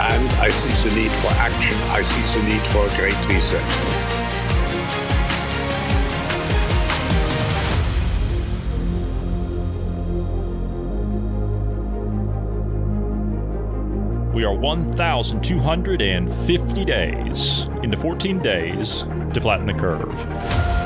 and I see the need for action. I see the need for a great reset. We are 1,250 days into 14 days to flatten the curve.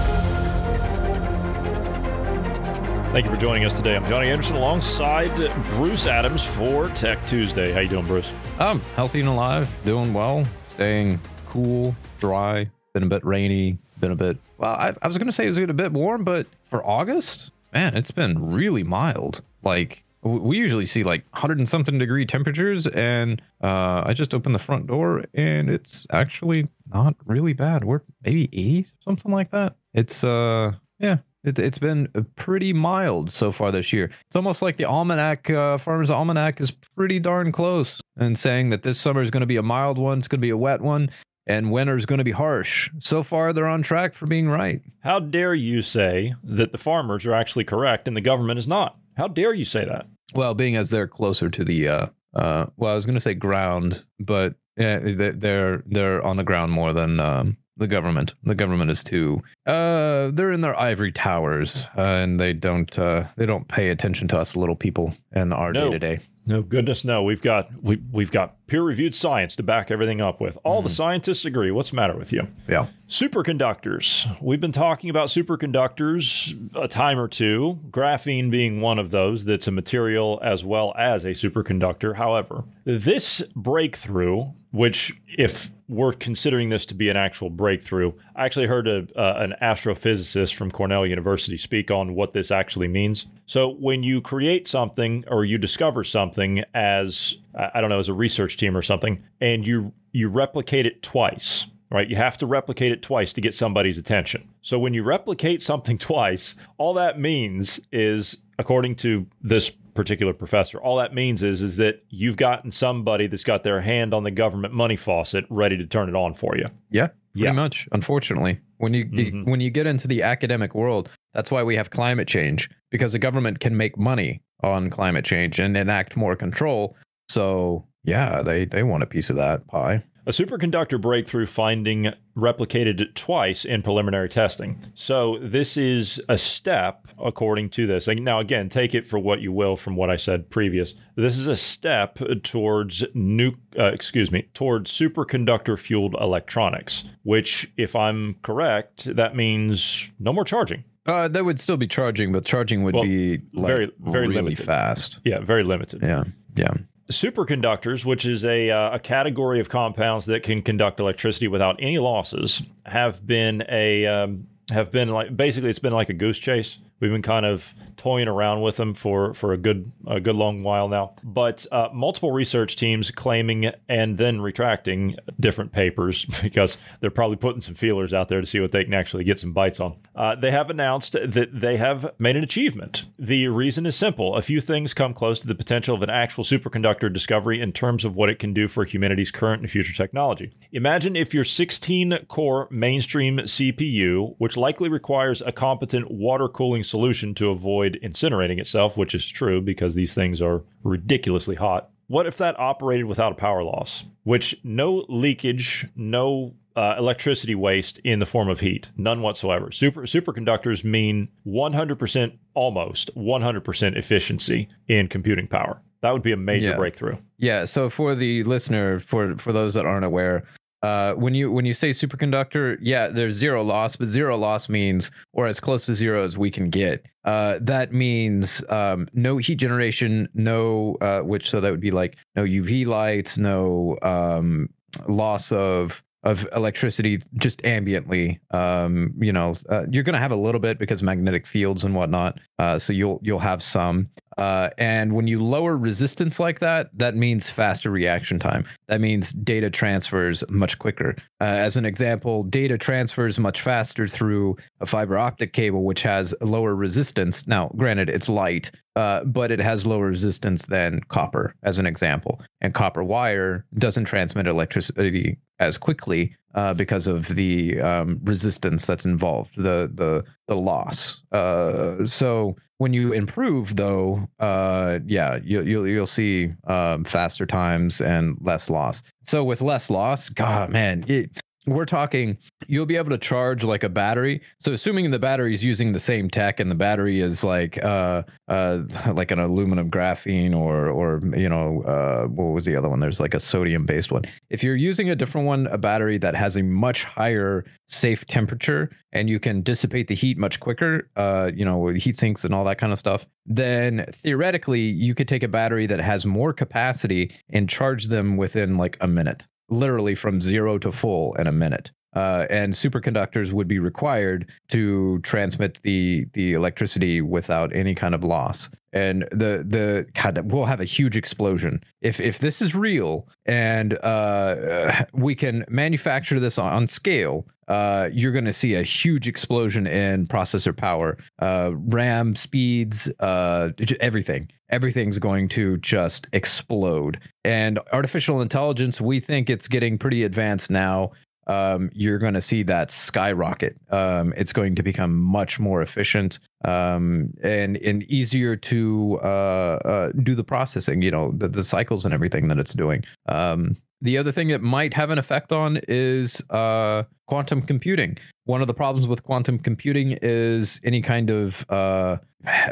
Thank you for joining us today. I'm Johnny Anderson alongside Bruce Adams for Tech Tuesday. How you doing, Bruce? I'm healthy and alive, doing well, staying cool, dry. Been a bit rainy, been a bit. Well, I, I was gonna say it was a bit warm, but for August, man, it's been really mild. Like we usually see like 100 and something degree temperatures, and uh, I just opened the front door and it's actually not really bad. We're maybe 80, something like that. It's uh, yeah, it, it's been pretty mild so far this year. It's almost like the almanac, uh, Farmer's Almanac, is pretty darn close and saying that this summer is going to be a mild one, it's going to be a wet one, and winter is going to be harsh. So far, they're on track for being right. How dare you say that the farmers are actually correct and the government is not? How dare you say that? Well, being as they're closer to the, uh, uh, well, I was going to say ground, but yeah, they- they're they're on the ground more than um, the government. The government is too. Uh, they're in their ivory towers, uh, and they don't uh, they don't pay attention to us little people and our day to day. No goodness, no. We've got we we've got peer-reviewed science to back everything up with. All the scientists agree. What's the matter with you? Yeah. Superconductors. We've been talking about superconductors a time or two, graphene being one of those that's a material as well as a superconductor. However, this breakthrough, which if we're considering this to be an actual breakthrough, I actually heard a, uh, an astrophysicist from Cornell University speak on what this actually means. So, when you create something or you discover something as I don't know, as a research team or something, and you you replicate it twice, right? You have to replicate it twice to get somebody's attention. So when you replicate something twice, all that means is, according to this particular professor, all that means is is that you've gotten somebody that's got their hand on the government money faucet ready to turn it on for you. Yeah, pretty Yeah. much. Unfortunately, when you Mhm. when you get into the academic world, that's why we have climate change because the government can make money on climate change and enact more control. So yeah, they they want a piece of that pie. A superconductor breakthrough finding replicated twice in preliminary testing. So this is a step according to this. And now again, take it for what you will from what I said previous. This is a step towards nu- uh, excuse me, towards superconductor fueled electronics, which if I'm correct, that means no more charging. Uh, that would still be charging, but charging would Well, be like very- very really limited. fast. Yeah, very limited. Yeah, yeah. Superconductors, which is a, uh, a category of compounds that can conduct electricity without any losses, have been a um, have been like basically it's been like a goose chase. We've been kind of toying around with them for for a good a good long while now. But uh, multiple research teams claiming and then retracting different papers because they're probably putting some feelers out there to see what they can actually get some bites on. Uh, they have announced that they have made an achievement. The reason is simple: a few things come close to the potential of an actual superconductor discovery in terms of what it can do for humanity's current and future technology. Imagine if your 16 core mainstream CPU, which likely requires a competent water cooling solution to avoid incinerating itself, which is true because these things are ridiculously hot. What if that operated without a power loss? Which no leakage, no uh, electricity waste in the form of heat, none whatsoever. Super superconductors mean 100%, almost 100% efficiency in computing power. That would be a major Yeah. breakthrough. Yeah. So for the listener, for for those that aren't aware, uh, when you when you say superconductor, yeah, there's zero loss, but zero loss means, or as close to zero as we can get. Uh, that means um, no heat generation, no uh, which so that would be like no UV lights, no um, loss of of electricity just ambiently. Um, you know, uh, you're going to have a little bit because magnetic fields and whatnot. Uh, so you'll you'll have some. Uh, and when you lower resistance like that, that means faster reaction time. That means data transfers much quicker. Uh, as an example, data transfers much faster through a fiber optic cable, which has lower resistance. Now, granted, it's light, uh, but it has lower resistance than copper, as an example. And copper wire doesn't transmit electricity as quickly uh, because of the um, resistance that's involved, the the the loss. Uh, so when you improve, though, uh, yeah, you, you'll you'll see um, faster times and less loss. So with less loss, God, man, it, we're talking you'll be able to charge like a battery. So assuming the battery is using the same tech and the battery is like uh uh like an aluminum graphene or or you know uh what was the other one? There's like a sodium based one. If you're using a different one a battery that has a much higher safe temperature and you can dissipate the heat much quicker uh you know with heat sinks and all that kind of stuff then theoretically you could take a battery that has more capacity and charge them within like a minute literally from zero to full in a minute. Uh, and superconductors would be required to transmit the the electricity without any kind of loss. And the the God, we'll have a huge explosion if if this is real and uh, we can manufacture this on, on scale. Uh, you're going to see a huge explosion in processor power, uh, RAM speeds, uh, everything everything's going to just explode. And artificial intelligence, we think it's getting pretty advanced now. Um, you're going to see that skyrocket. Um, it's going to become much more efficient um, and and easier to uh, uh, do the processing. You know, the, the cycles and everything that it's doing. Um, the other thing it might have an effect on is uh, quantum computing. One of the problems with quantum computing is any kind of uh,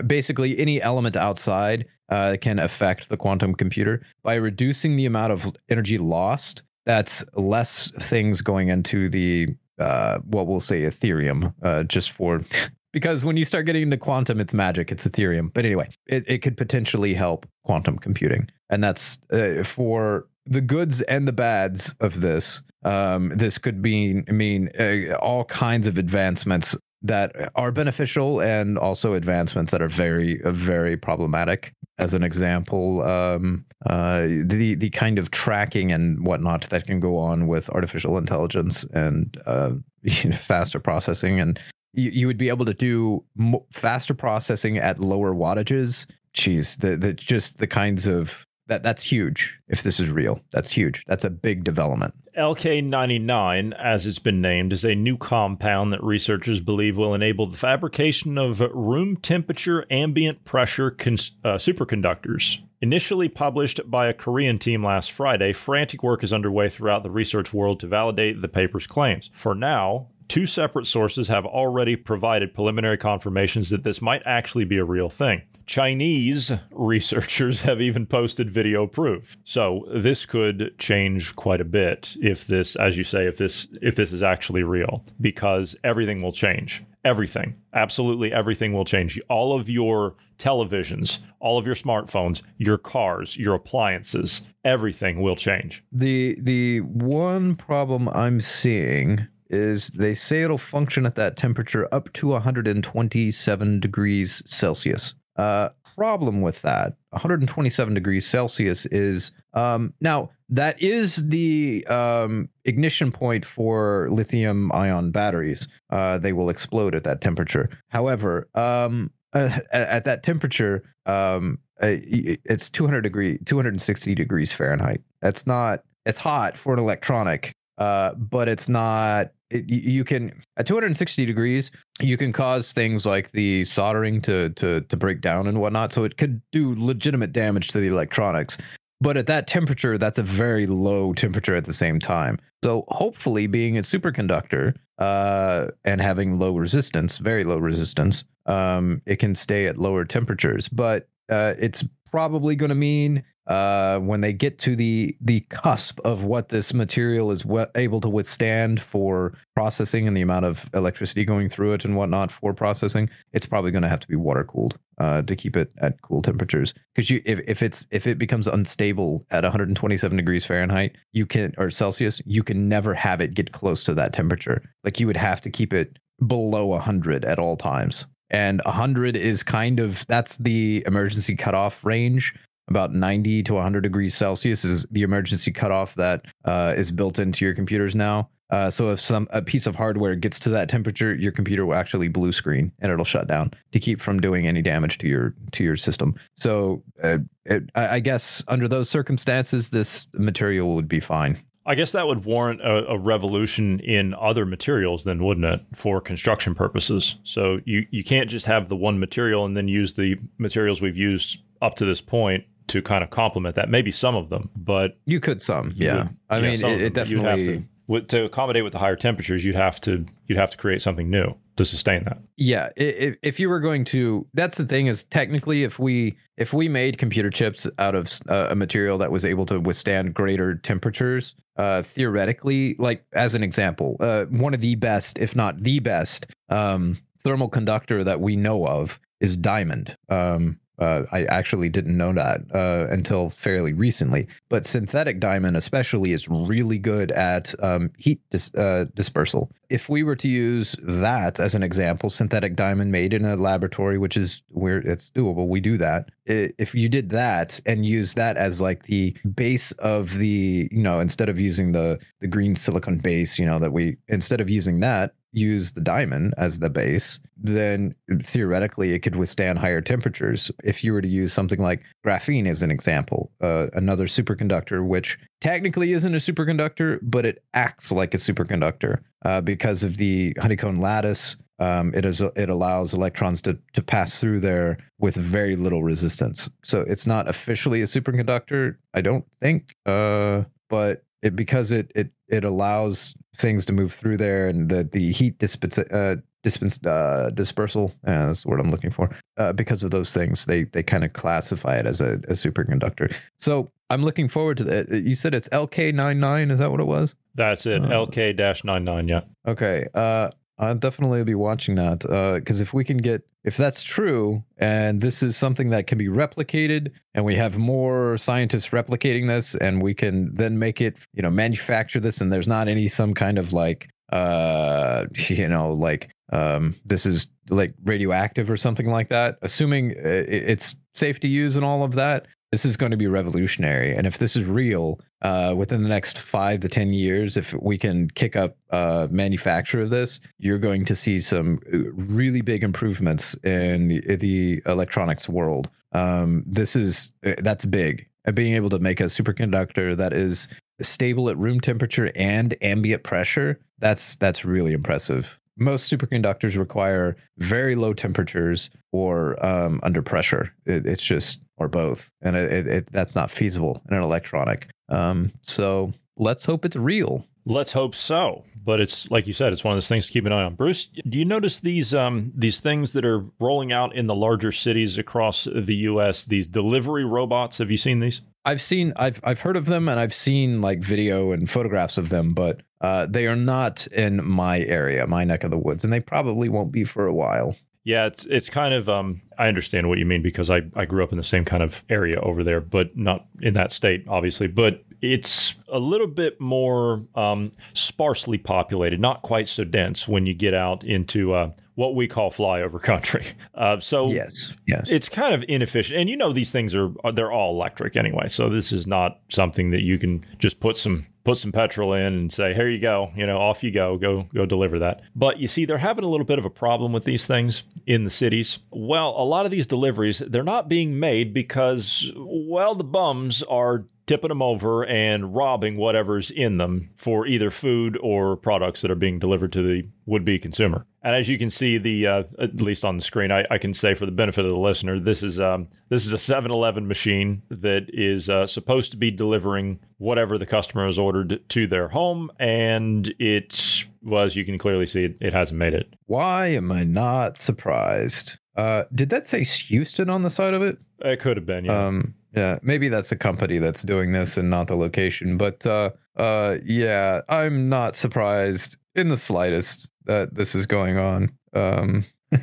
basically any element outside uh, can affect the quantum computer by reducing the amount of energy lost. That's less things going into the uh, what we'll say Ethereum, uh, just for because when you start getting into quantum, it's magic, it's Ethereum. But anyway, it, it could potentially help quantum computing, and that's uh, for the goods and the bads of this. Um, this could be mean uh, all kinds of advancements that are beneficial and also advancements that are very very problematic as an example um, uh, the the kind of tracking and whatnot that can go on with artificial intelligence and uh, faster processing and you, you would be able to do mo- faster processing at lower wattages Jeez, the the just the kinds of that that's huge. If this is real, that's huge. That's a big development. LK99, as it's been named, is a new compound that researchers believe will enable the fabrication of room temperature ambient pressure cons- uh, superconductors. Initially published by a Korean team last Friday, frantic work is underway throughout the research world to validate the paper's claims. For now, two separate sources have already provided preliminary confirmations that this might actually be a real thing. Chinese researchers have even posted video proof. So this could change quite a bit if this as you say if this if this is actually real because everything will change. Everything. Absolutely everything will change. All of your televisions, all of your smartphones, your cars, your appliances, everything will change. The the one problem I'm seeing is they say it'll function at that temperature up to 127 degrees Celsius. Uh, problem with that 127 degrees Celsius is um, now that is the um, ignition point for lithium ion batteries. Uh, they will explode at that temperature. However, um, uh, at that temperature, um, uh, it's 200 degree, 260 degrees Fahrenheit. That's not. It's hot for an electronic, uh, but it's not it, you can at 260 degrees you can cause things like the soldering to to to break down and whatnot so it could do legitimate damage to the electronics. But at that temperature that's a very low temperature at the same time. So hopefully being a superconductor uh, and having low resistance very low resistance um, it can stay at lower temperatures. But uh, it's probably going to mean uh, when they get to the the cusp of what this material is we- able to withstand for processing and the amount of electricity going through it and whatnot for processing, it's probably going to have to be water cooled uh, to keep it at cool temperatures. Because you, if, if it's if it becomes unstable at 127 degrees Fahrenheit, you can or Celsius, you can never have it get close to that temperature. Like you would have to keep it below 100 at all times. And 100 is kind of that's the emergency cutoff range about 90 to 100 degrees Celsius is the emergency cutoff that uh, is built into your computers now. Uh, so if some a piece of hardware gets to that temperature, your computer will actually blue screen and it'll shut down to keep from doing any damage to your to your system. So uh, it, I, guess under those circumstances, this material would be fine. I guess that would warrant a, a, revolution in other materials, then, wouldn't it, for construction purposes? So you you can't just have the one material and then use the materials we've used up to this point to kind of complement that. Maybe some of them, but you could some. Yeah, would, I yeah, mean, it, it definitely to, with, to accommodate with the higher temperatures. You'd have to you'd have to create something new to sustain that. Yeah, if, if you were going to, that's the thing is technically if we if we made computer chips out of uh, a material that was able to withstand greater temperatures, uh, theoretically, like as an example, uh, one of the best, if not the best, um, thermal conductor that we know of is diamond. Um, uh, I actually didn't know that uh, until fairly recently. But synthetic diamond, especially, is really good at um, heat dis- uh, dispersal. If we were to use that as an example, synthetic diamond made in a laboratory, which is where it's doable, we do that. If you did that and use that as like the base of the, you know, instead of using the the green silicon base, you know, that we instead of using that, use the diamond as the base, then theoretically it could withstand higher temperatures. If you were to use something like graphene as an example, uh, another superconductor, which technically isn't a superconductor, but it acts like a superconductor uh, because of the honeycomb lattice. Um, it is it allows electrons to to pass through there with very little resistance. So it's not officially a superconductor, I don't think, uh, but it because it it it allows things to move through there and the the heat dispense uh, dispense uh, dispersal uh, that's the word I'm looking for uh, because of those things they they kind of classify it as a, a superconductor. So I'm looking forward to that you said it's LK99 is that what it was? That's it Uh, LK-99 yeah. Okay uh I'll definitely be watching that because if we can get if that's true and this is something that can be replicated and we have more scientists replicating this and we can then make it you know manufacture this and there's not any some kind of like uh you know like um this is like radioactive or something like that assuming uh, it's safe to use and all of that this is going to be revolutionary. And if this is real uh, within the next five to ten years if we can kick up uh, manufacture of this you're going to see some uh, really big improvements in the, the electronics world. Um, this is uh, that's big. Being able to make a superconductor that is stable at room temperature and ambient pressure that's that's really impressive. Most superconductors require very low temperatures or um, under pressure. It, it's just or both, and it, it, it, that's not feasible in an electronic. Um, so let's hope it's real. Let's hope so. But it's like you said, it's one of those things to keep an eye on. Bruce, do you notice these um, these things that are rolling out in the larger cities across the U.S. These delivery robots? Have you seen these? I've seen, I've I've heard of them, and I've seen like video and photographs of them, but uh, they are not in my area, my neck of the woods, and they probably won't be for a while. Yeah, it's it's kind of um I understand what you mean because I I grew up in the same kind of area over there, but not in that state obviously, but it's a little bit more um, sparsely populated, not quite so dense when you get out into uh, what we call flyover country. Uh, so Yes, yes. it's kind of inefficient, and you know these things are they're all electric anyway. So this is not something that you can just put some put some petrol in and say, here you go, you know, off you go, go go deliver that. But you see, they're having a little bit of a problem with these things in the cities. Well, a lot of these deliveries they're not being made because well, the bums are tipping them over and robbing whatever's in them for either food or products that are being delivered to the would-be consumer. And as you can see, the uh, at least on the screen, I, I can say for the benefit of the listener, this is um, this is a 7-Eleven machine that is uh, supposed to be delivering whatever the customer has ordered to their home, and it well, as you can clearly see, it, it hasn't made it. Why am I not surprised? Uh, did that say Houston on the side of it? It could have been, yeah. Um, yeah. Maybe that's the company that's doing this and not the location. But uh, uh, yeah, I'm not surprised in the slightest that this is going on. Um, And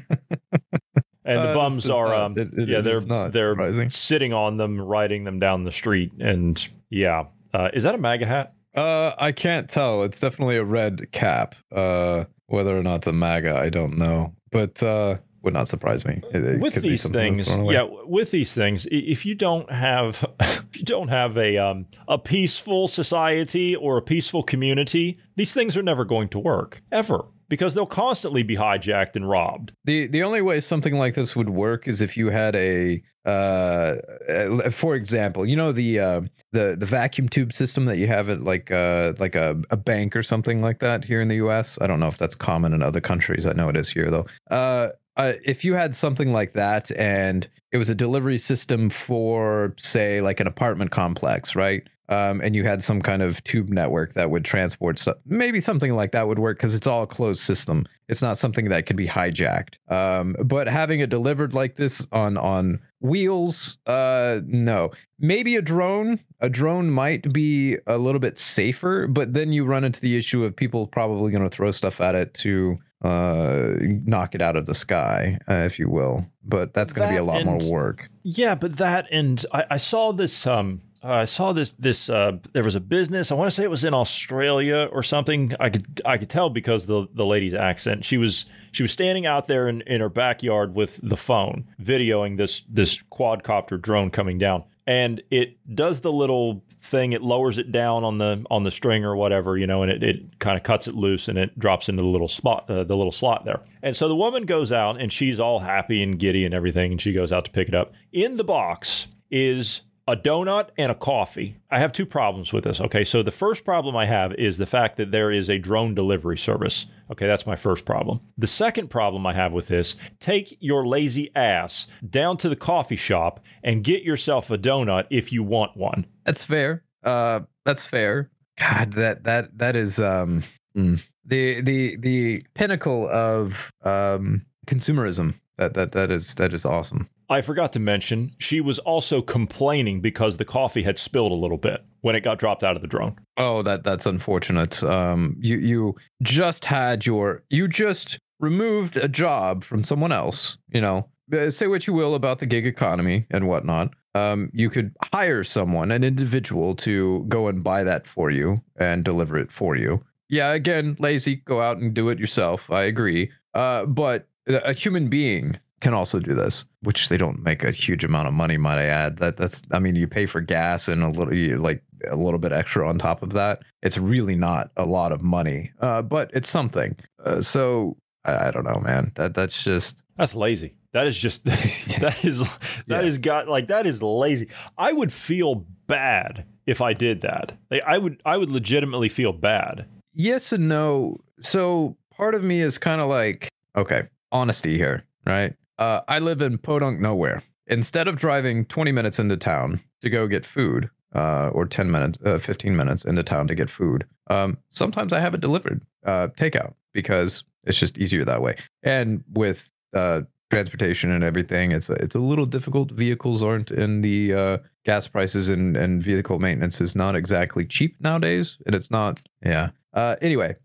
the Uh, bums are, not- um, it- it yeah, they're not they're surprising. sitting on them, riding them down the street, and yeah, uh, is that a MAGA hat? Uh, I can't tell. It's definitely a red cap. Uh, whether or not it's a MAGA, I don't know, but uh, would not surprise me. It- it with these things, yeah, with these things, if you don't have if you don't have a um, a peaceful society or a peaceful community, these things are never going to work ever because they'll constantly be hijacked and robbed. The the only way something like this would work is if you had a uh, uh, for example, you know the uh, the the vacuum tube system that you have at like uh like a, a bank or something like that here in the US. I don't know if that's common in other countries. I know it is here though. Uh if you had something like that and it was a delivery system for say like an apartment complex right? Um, and you had some kind of tube network that would transport maybe something like that would work because it's all a closed system. It's not something that could be hijacked. Um, but having it delivered like this on on wheels uh no. Maybe a drone. A drone might be a little bit safer but then you run into the issue of people probably going to throw stuff at it to uh knock it out of the sky uh, if you will but that's going to be a lot and- more work Yeah, but that and I, I saw this. Um, I saw this. This uh, there was a business. I want to say it was in Australia or something. I could I could tell because the the lady's accent. She was she was standing out there in, in her backyard with the phone, videoing this this quadcopter drone coming down, and it does the little thing. It lowers it down on the on the string or whatever, you know, and it, it kind of cuts it loose and it drops into the little spot, uh, the little slot there. And so the woman goes out and she's all happy and giddy and everything, and she goes out to pick it up. In the box is a donut and a coffee. I have two problems with this. Okay, so the first problem I have is the fact that there is a drone delivery service. Okay, that's my first problem. The second problem I have with this take your lazy ass down to the coffee shop and get yourself a donut if you want one. That's fair. Uh, that's fair. God, that that that is um mm, the the the pinnacle of um consumerism. That that that is that is awesome. I forgot to mention, she was also complaining because the coffee had spilled a little bit when it got dropped out of the drone. Oh, that that's unfortunate. Um, you you just had your you just removed a job from someone else. You know, Uh, say what you will about the gig economy and whatnot. Um, you could hire someone, an individual, to go and buy that for you and deliver it for you. Yeah, again, lazy. Go out and do it yourself. I agree. Uh, but a human being can also do this, which they don't make a huge amount of money, might I add. That that's I mean, you pay for gas and a little you- like a little bit extra on top of that. It's really not a lot of money, uh, but it's something. Uh, so I, I don't know, man. That that's just That's lazy. That is just that is that Yeah. is got like that is lazy. I would feel bad if I did that. Like, I would I would legitimately feel bad. yes and no. So part of me is kind of like, okay, honesty here, right? Uh, I live in Podunk nowhere. Instead of driving 20 minutes into town to go get food, uh, or 10 minutes, uh, 15 minutes into town to get food, um, sometimes I have it delivered, uh, takeout, because it's just easier that way. And with uh, transportation and everything, it's a, it's a little difficult. Vehicles aren't in the uh, gas prices and, and vehicle maintenance is not exactly cheap nowadays. And it's not, yeah. Anyway,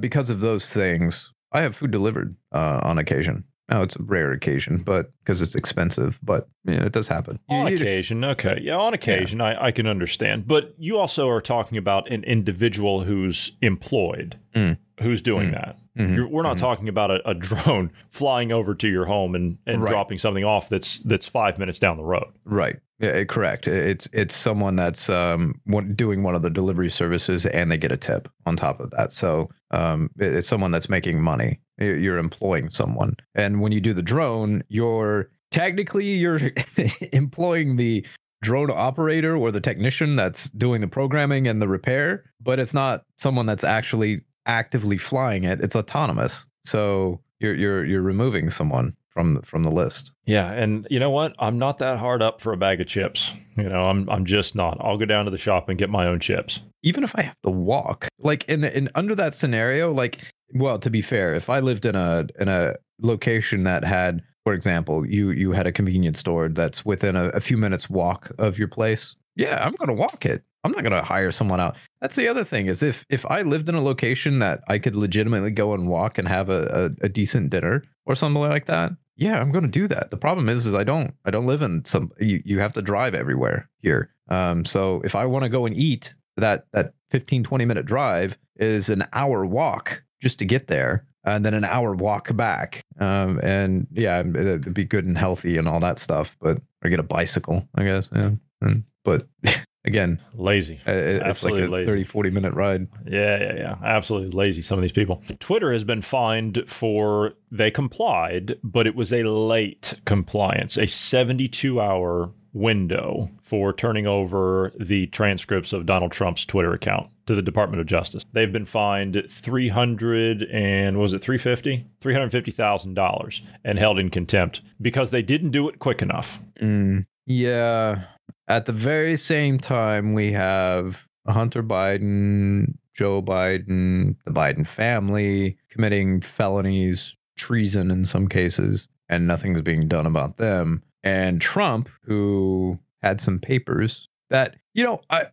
because of those things, I have food delivered on occasion. Now it's a rare occasion, but because it's expensive, but yeah, it does happen. On you- occasion, okay, yeah, on occasion, I, I can understand. But you also are talking about an individual who's employed, Mm. who's doing Mm. that. Mhm. You're, we're not Mhm. talking about a, a drone flying over to your home and, and Right. dropping something off that's that's five minutes down the road. Right. Yeah, eh, correct. It's it's someone that's um doing one of the delivery services and they get a tip on top of that. So um it's someone that's making money. You- You're employing someone. And when you do the drone, you're technically you're employing the drone operator or the technician that's doing the programming and the repair, but it's not someone that's actually actively flying it. It's autonomous. So you're you're you're removing someone from the, from the list. Yeah, and you know what? I'm not that hard up for a bag of chips. You know, I'm I'm just not. I'll go down to the shop and get my own chips. even if I have to walk, like in the, in under that scenario, like well, to be fair, if I lived in a in a location that had for example, you you had a convenience store that's within a, a few minutes walk of your place. Yeah, I'm gonna walk it. I'm not gonna hire someone out. That's the other thing is if if I lived in a location that I could legitimately go and walk and have a, a, a decent dinner or something like that, yeah, I'm gonna do that. The problem is is I don't I don't live in some you, you have to drive everywhere here. Um so if I want to go and eat, that that 15 20 minute drive is an hour walk just to get there and then an hour walk back. Um, and yeah, it'd be good and healthy and all that stuff. But or get a bicycle, I guess. Yeah. And, but again, lazy. it- it's Absolutely like a lazy. 30, 40 minute ride. Yeah, yeah, yeah. Absolutely lazy, some of these people. Twitter has been fined for they complied, but it was a late compliance, a 72 hour window for turning over the transcripts of Donald Trump's Twitter account to the Department of Justice. They've been fined 300 and was it 350? $350,000 and held in contempt because they didn't do it quick enough. Mm, yeah. At the very same time, we have Hunter Biden, Joe Biden, the Biden family committing felonies, treason in some cases, and nothing's being done about them. And Trump, who had some papers that, you know, I,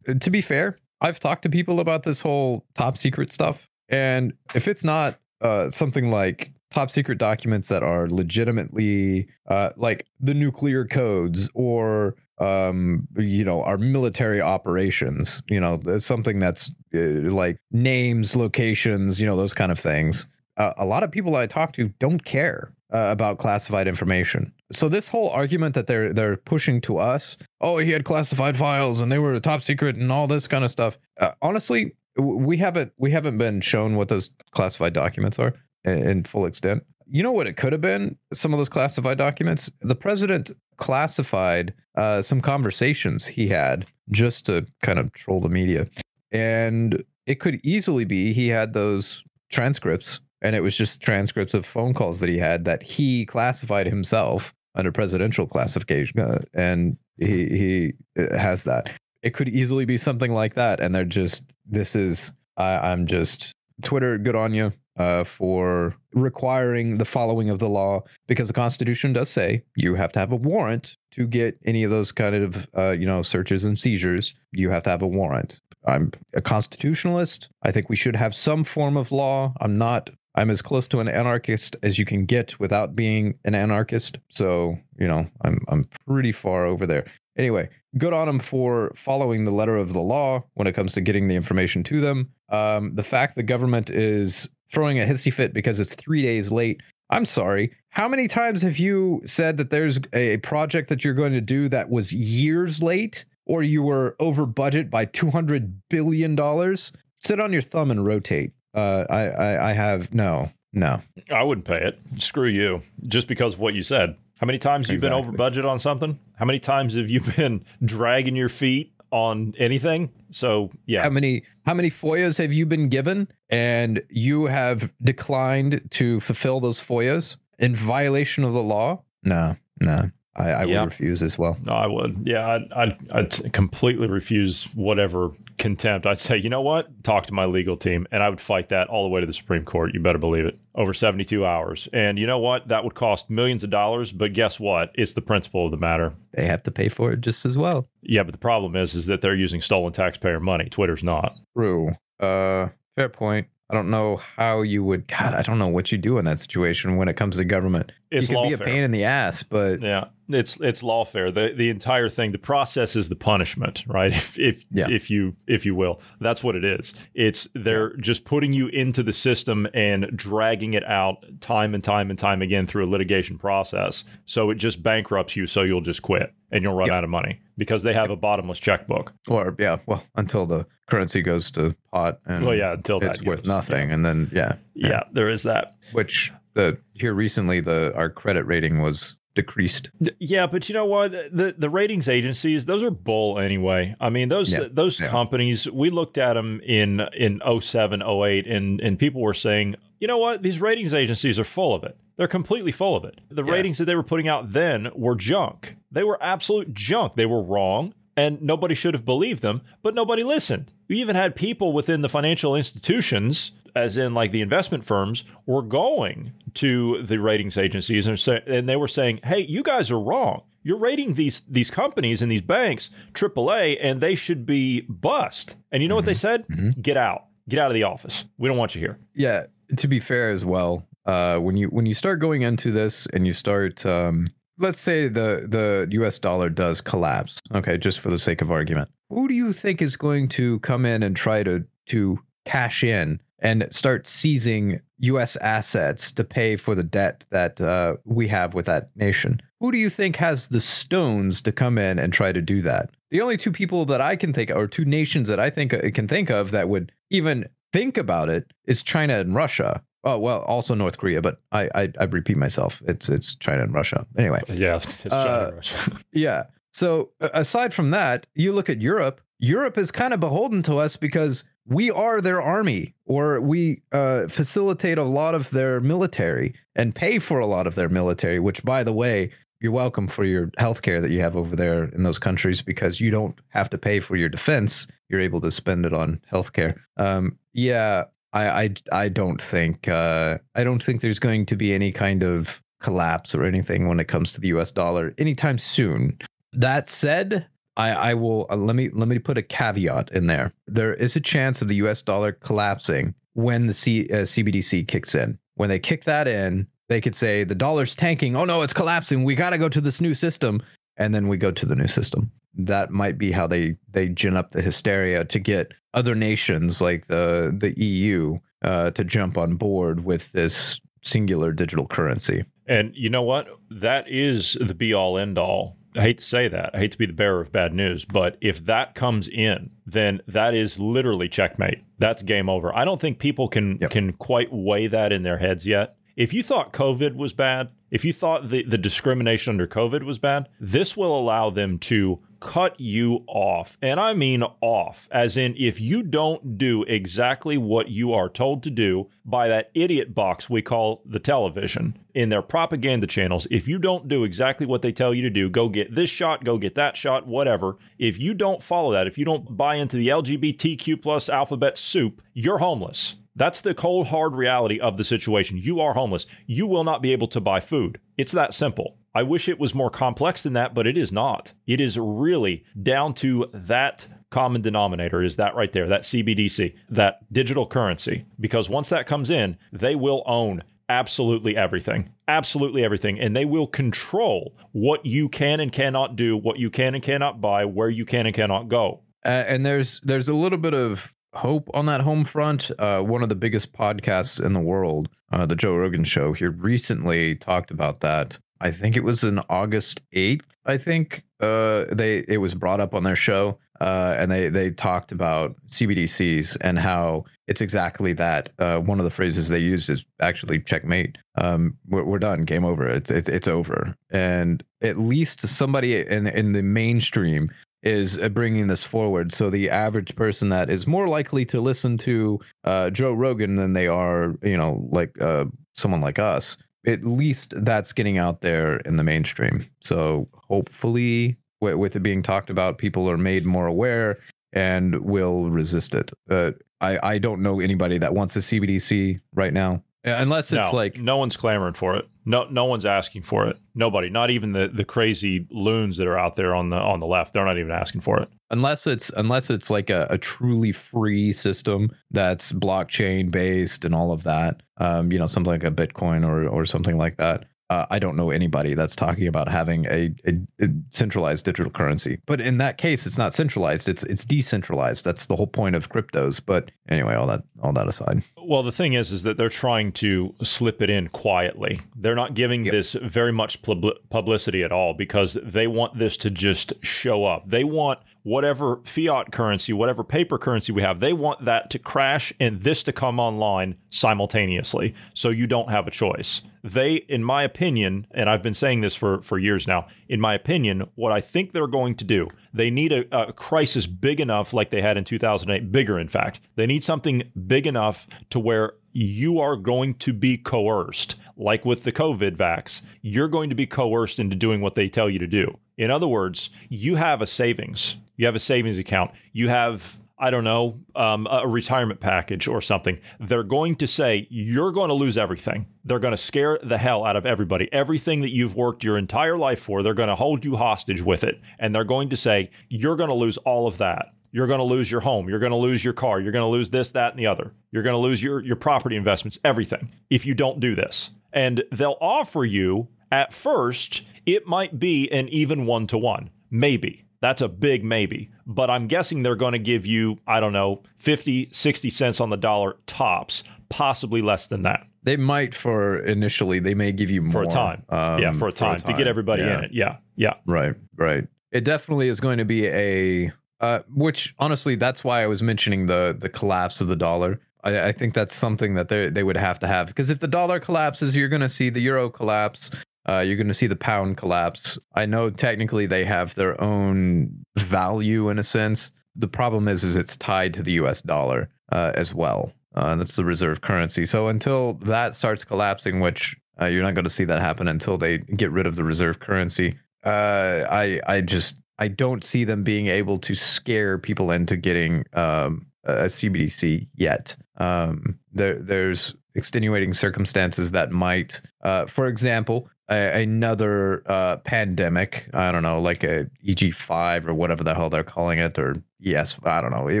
to be fair, I've talked to people about this whole top secret stuff. And if it's not uh, something like top secret documents that are legitimately uh, like the nuclear codes or um you know our military operations you know something that's uh, like names locations you know those kind of things uh, a lot of people i talk to don't care uh, about classified information so this whole argument that they're they're pushing to us oh he had classified files and they were top secret and all this kind of stuff. Uh, honestly we haven't we haven't been shown what those classified documents are in, in full extent. You know what it could have been? Some of those classified documents? The president classified uh, some conversations he had just to kind of troll the media. And it could easily be he had those transcripts and it was just transcripts of phone calls that he had that he classified himself under presidential classification uh, and he he uh, has that. It could easily be something like that and they're just this is I, i'm just twitter good on you uh, for requiring the following of the law because the constitution does say you have to have a warrant to get any of those kind of uh, you know searches and seizures. You have to have a warrant. I'm a constitutionalist. I think we should have some form of law. I'm not i'm as close to an anarchist as you can get without being an anarchist. So you know i'm i'm pretty far over there. Anyway good on them for following the letter of the law when it comes to getting the information to them. Um, the fact the government is throwing a hissy fit because it's three days late. I'm sorry. How many times have you said that there's a project that you're going to do that was years late? Or you were over budget by 200 billion dollars? Sit on your thumb and rotate uh, I, I i have no no I wouldn't pay it. Screw you. Just because of what you said. How many times have you been over budget on something? How many times have you been dragging your feet on anything? So yeah, how many how many FOIAs have you been given and you have declined to fulfill those FOIAs in violation of the law no no i, I Yeah. would refuse as well no, I would. Yeah, I'd, I'd, I'd completely refuse whatever contempt. I'd say, you know what? Talk to my legal team, and I would fight that all the way to the Supreme Court. You better believe it. Over 72 hours. And you know what? That would cost millions of dollars, but guess what? It's the principle of the matter. they have to pay for it just as well Yeah, but the problem is, is that they're using stolen taxpayer money. Twitter's not. true uh fair point i don't know how you would god i don't know what you do in that situation when it comes to government It's you can be a pain in the ass but Yeah, it's it's lawfare. The the entire thing, the process is the punishment, right? If if Yeah. if you if you will, that's what it is. It's they're just putting you into the system and dragging it out time and time and time again through a litigation process. So it just bankrupts you, so you'll just quit and you'll run Yep. out of money because they have a bottomless checkbook. or yeah well until the currency goes to pot and Well, yeah, until it's worth goes. nothing and then yeah Yeah, there is that. which the here recently the our credit rating was decreased Yeah, but you know what? The the ratings agencies, those are bull anyway. I mean, those Yeah, those yeah. companies, we looked at them in in 07, 08 and and people were saying, "You know what? These ratings agencies are full of it. They're completely full of it. The Yeah. ratings that they were putting out then were junk. They were absolute junk. They were wrong." And nobody should have believed them, but nobody listened. We even had people within the financial institutions as in like the investment firms, were going to the ratings agencies and, say, and they were saying, "Hey, you guys are wrong. You're rating these these companies and these banks AAA, and they should be bust." And you know what they said? Get out. Get out of the office. We don't want you here. Yeah, to be fair as well, uh, when you when you start going into this and you start, um, let's say the the U.S. dollar does collapse, okay, just for the sake of argument, who do you think is going to come in and try to to cash in and start seizing U.S. assets to pay for the debt that uh, we have with that nation? Who do you think has the stones to come in and try to do that? The only two people that I can think, or two nations that I think I can think of that would even think about it is China and Russia. Oh well, also North Korea, but I I, I repeat myself. It's it's China and Russia. Anyway, Yeah, it's China Uh, yeah. So aside from that, you look at Europe. Europe is kind of beholden to us because we are their army, or we uh, facilitate a lot of their military and pay for a lot of their military. Which, by the way, you're welcome for your healthcare that you have over there in those countries because you don't have to pay for your defense. You're able to spend it on healthcare. Um, yeah, I, I, I don't think uh, I don't think there's going to be any kind of collapse or anything when it comes to the U.S. dollar anytime soon. That said, I, I will uh, let me let me put a caveat in there. There is a chance of the U.S. dollar collapsing when the C, uh, CBDC kicks in. When they kick that in, they could say the dollar's tanking. Oh no, it's collapsing. We got to go to this new system, and then we go to the new system. That might be how they they gin up the hysteria to get other nations like the the EU uh, to jump on board with this singular digital currency. And you know what? That is the be all end all. I hate to say that. I hate to be the bearer of bad news, but if that comes in, then that is literally checkmate. That's game over. I don't think people can Yep. can quite weigh that in their heads yet. If you thought COVID was bad, if you thought the, the discrimination under COVID was bad, this will allow them to cut you off. And I mean off, as in if you don't do exactly what you are told to do by that idiot box we call the television in their propaganda channels, if you don't do exactly what they tell you to do, go get this shot, go get that shot, whatever. If you don't follow that, if you don't buy into the LGBTQ plus alphabet soup, you're homeless. That's the cold, hard reality of the situation. You are homeless. You will not be able to buy food. It's that simple. I wish it was more complex than that, but it is not. It is really down to that common denominator is that right there, that CBDC, that digital currency. Because once that comes in, they will own absolutely everything. Absolutely everything. And they will control what you can and cannot do, what you can and cannot buy, where you can and cannot go. Uh, and there's there's a little bit of hope on that home front. Uh, one of the biggest podcasts in the world, uh, the Joe Rogan Show, he recently talked about that. I think it was in August eighth. I think uh, they it was brought up on their show, uh, and they they talked about CBDCs and how it's exactly that. Uh, one of the phrases they used is actually checkmate. Um, we're, we're done, game over. It's, it's it's over. And at least somebody in in the mainstream is uh, bringing this forward. So the average person that is more likely to listen to uh, Joe Rogan than they are, you know, like uh, someone like us. At least that's getting out there in the mainstream. So hopefully, with, with it being talked about, people are made more aware and will resist it. Uh, I I don't know anybody that wants a CBDC right now, unless it's no, like no one's clamoring for it. No, no one's asking for it. Nobody, not even the the crazy loons that are out there on the on the left. They're not even asking for it. Unless it's unless it's like a, a truly free system that's blockchain based and all of that um you know something like a bitcoin or or something like that uh, i don't know anybody that's talking about having a, a, a centralized digital currency but in that case it's not centralized it's it's decentralized that's the whole point of cryptos but anyway all that all that aside Well, the thing is, is that they're trying to slip it in quietly. They're not giving Yep. this very much pub- publicity at all because they want this to just show up. They want whatever fiat currency, whatever paper currency we have, they want that to crash and this to come online simultaneously. So you don't have a choice. They, in my opinion, and I've been saying this for, for years now, in my opinion, what I think they're going to do, they need a, a crisis big enough, like they had in 2008, bigger, in fact. They need something big enough to where you are going to be coerced, like with the COVID vax, you're going to be coerced into doing what they tell you to do. In other words, you have a savings, you have a savings account, you have. I don't know, um, a retirement package or something. They're going to say, you're going to lose everything. They're going to scare the hell out of everybody. Everything that you've worked your entire life for, they're going to hold you hostage with it. And they're going to say, you're going to lose all of that. You're going to lose your home. You're going to lose your car. You're going to lose this, that, and the other. You're going to lose your, your property investments, everything, if you don't do this. And they'll offer you, at first, it might be an even one to one. Maybe. That's a big maybe. But I'm guessing they're going to give you, I don't know, 50, 60 cents on the dollar tops, possibly less than that. They might for initially. They may give you more for a time. um, yeah, for a time, to get everybody Yeah. in it. Yeah, yeah. Right, right. It definitely is going to be a, uh, which honestly, that's why I was mentioning the the collapse of the dollar. I, I think that's something that they they would have to have because if the dollar collapses, you're going to see the euro collapse. Uh, you're going to see the pound collapse. I know technically they have their own value in a sense. The problem is, is it's tied to the U.S. dollar uh, as well. Uh, that's the reserve currency. So until that starts collapsing, which uh, you're not going to see that happen until they get rid of the reserve currency. Uh, I I just I don't see them being able to scare people into getting um, a CBDC yet. Um, there there's extenuating circumstances that might, uh, for example, a, another uh, pandemic. I don't know, like a EG5 or whatever the hell they're calling it, or yes, I don't know, it,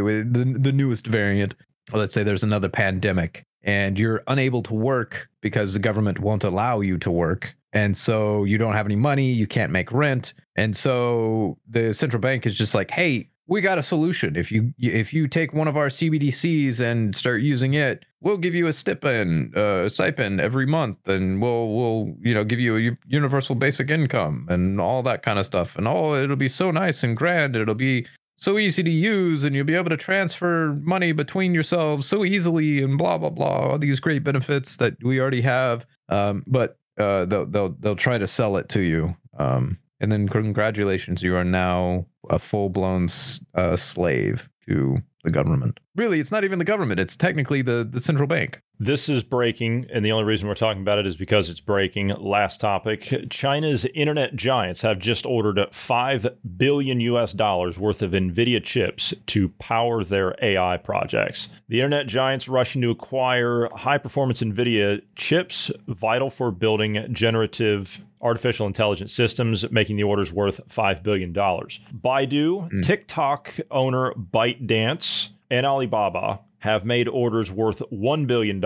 was the the newest variant. Let's say there's another pandemic and you're unable to work because the government won't allow you to work. And so you don't have any money, you can't make rent. And so the central bank is just like, "Hey, we got a solution. If you if you take one of our CBDCs and start using it, we'll give you a stipend, uh, stipend every month, and we'll we'll you know give you a universal basic income and all that kind of stuff. And oh, it'll be so nice and grand. It'll be so easy to use and you'll be able to transfer money between yourselves so easily and blah blah blah all these great benefits that we already have um, but uh, they'll, they'll they'll try to sell it to you um, and then congratulations you are now a full-blown uh, slave to the government really it's not even the government it's technically the the central bank This is breaking, and the only reason we're talking about it is because it's breaking. Last topic China's internet giants have just ordered 5 billion US dollars worth of NVIDIA chips to power their AI projects. The internet giants rushing to acquire high performance NVIDIA chips vital for building generative artificial intelligence systems, making the orders worth $5 billion. Baidu, hmm. TikTok owner ByteDance, and Alibaba have made orders worth $1 billion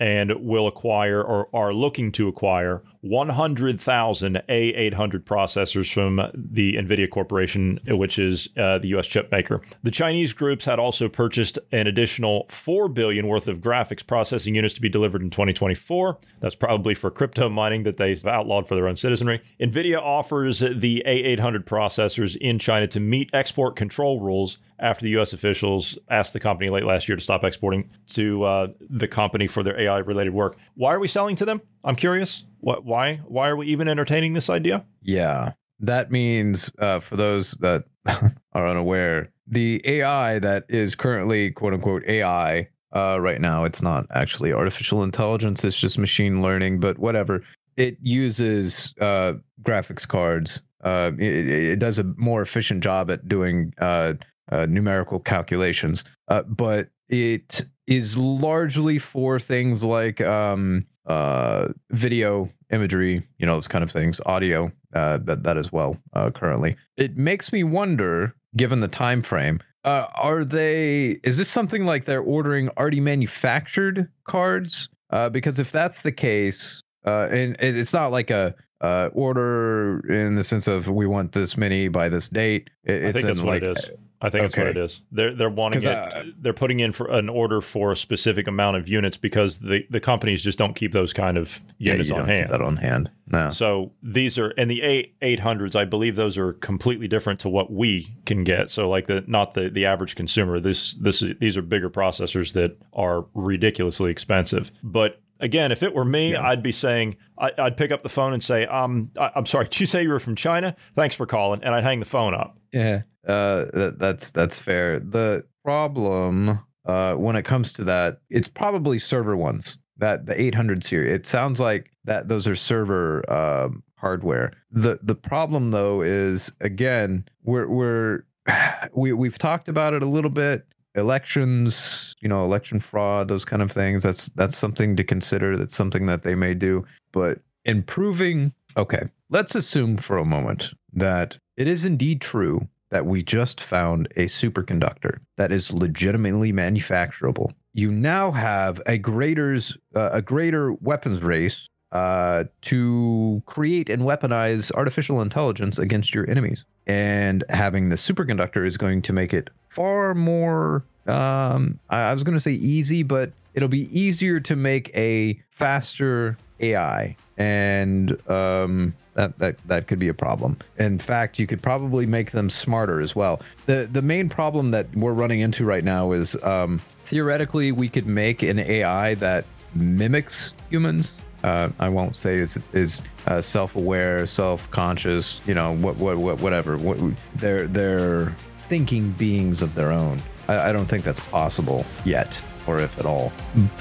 and will acquire or are looking to acquire 100,000 A800 processors from the NVIDIA Corporation, which is uh, the U.S. chip maker. The Chinese groups had also purchased an additional 4 billion worth of graphics processing units to be delivered in 2024. That's probably for crypto mining that they've outlawed for their own citizenry. NVIDIA offers the A800 processors in China to meet export control rules after the U.S. officials asked the company late last year to stop exporting to uh, the company for their AI-related work. Why are we selling to them? I'm curious. What? Why? Why are we even entertaining this idea? Yeah. That means, uh, for those that are unaware, the AI that is currently quote unquote AI uh, right now, it's not actually artificial intelligence, it's just machine learning, but whatever. It uses uh, graphics cards. Uh, it, it does a more efficient job at doing uh, uh, numerical calculations, uh, but it is largely for things like um, uh, video, imagery, you know, those kind of things, audio, uh, that that as well. Uh, currently, it makes me wonder, given the time frame, uh, are they? Is this something like they're ordering already manufactured cards? Uh, because if that's the case, uh, and it's not like a uh, order in the sense of we want this many by this date. It, I it's think that's what like, it is. I think that's what it is. They're they're wanting it. uh, they're putting in for an order for a specific amount of units because the the companies just don't keep those kind of yeah, units you on don't keep hand. that on hand. No. So these are and the A eight hundreds, I believe those are completely different to what we can get. So like the not the the average consumer. This this is, these are bigger processors that are ridiculously expensive. But again, if it were me, Yeah. I'd be saying I, I'd pick up the phone and say, um, I, I'm sorry, did you say you were from China? Thanks for calling, and I'd hang the phone up. Yeah, uh, that, that's that's fair. The problem uh, when it comes to that, it's probably server ones. That the 800 series. It sounds like that those are server um, hardware. the The problem though is again we're we're we we've talked about it a little bit. Elections, you know, election fraud, those kind of things. That's that's something to consider. That's something that they may do. But improving, okay, let's assume for a moment that it is indeed true that we just found a superconductor that is legitimately manufacturable. You now have a greater's uh, a greater weapons race uh, to create and weaponize artificial intelligence against your enemies. And having the superconductor is going to make it far more. Um, I, I was going to say easy, but it'll be easier to make a faster AI, and um, that that that could be a problem. In fact, you could probably make them smarter as well. the The main problem that we're running into right now is um, theoretically we could make an AI that mimics humans. Uh, I won't say is is uh, self aware, self conscious. You know, what what what whatever. What, they're they're thinking beings of their own. I, I don't think that's possible yet or if at all.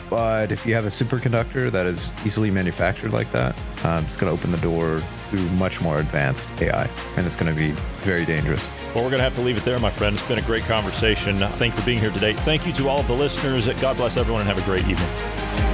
But if you have a superconductor that is easily manufactured like that, um, it's going to open the door to much more advanced AI, and it's going to be very dangerous. Well, we're going to have to leave it there, my friend. It's been a great conversation. Thank you for being here today. Thank you to all of the listeners. God bless everyone and have a great evening.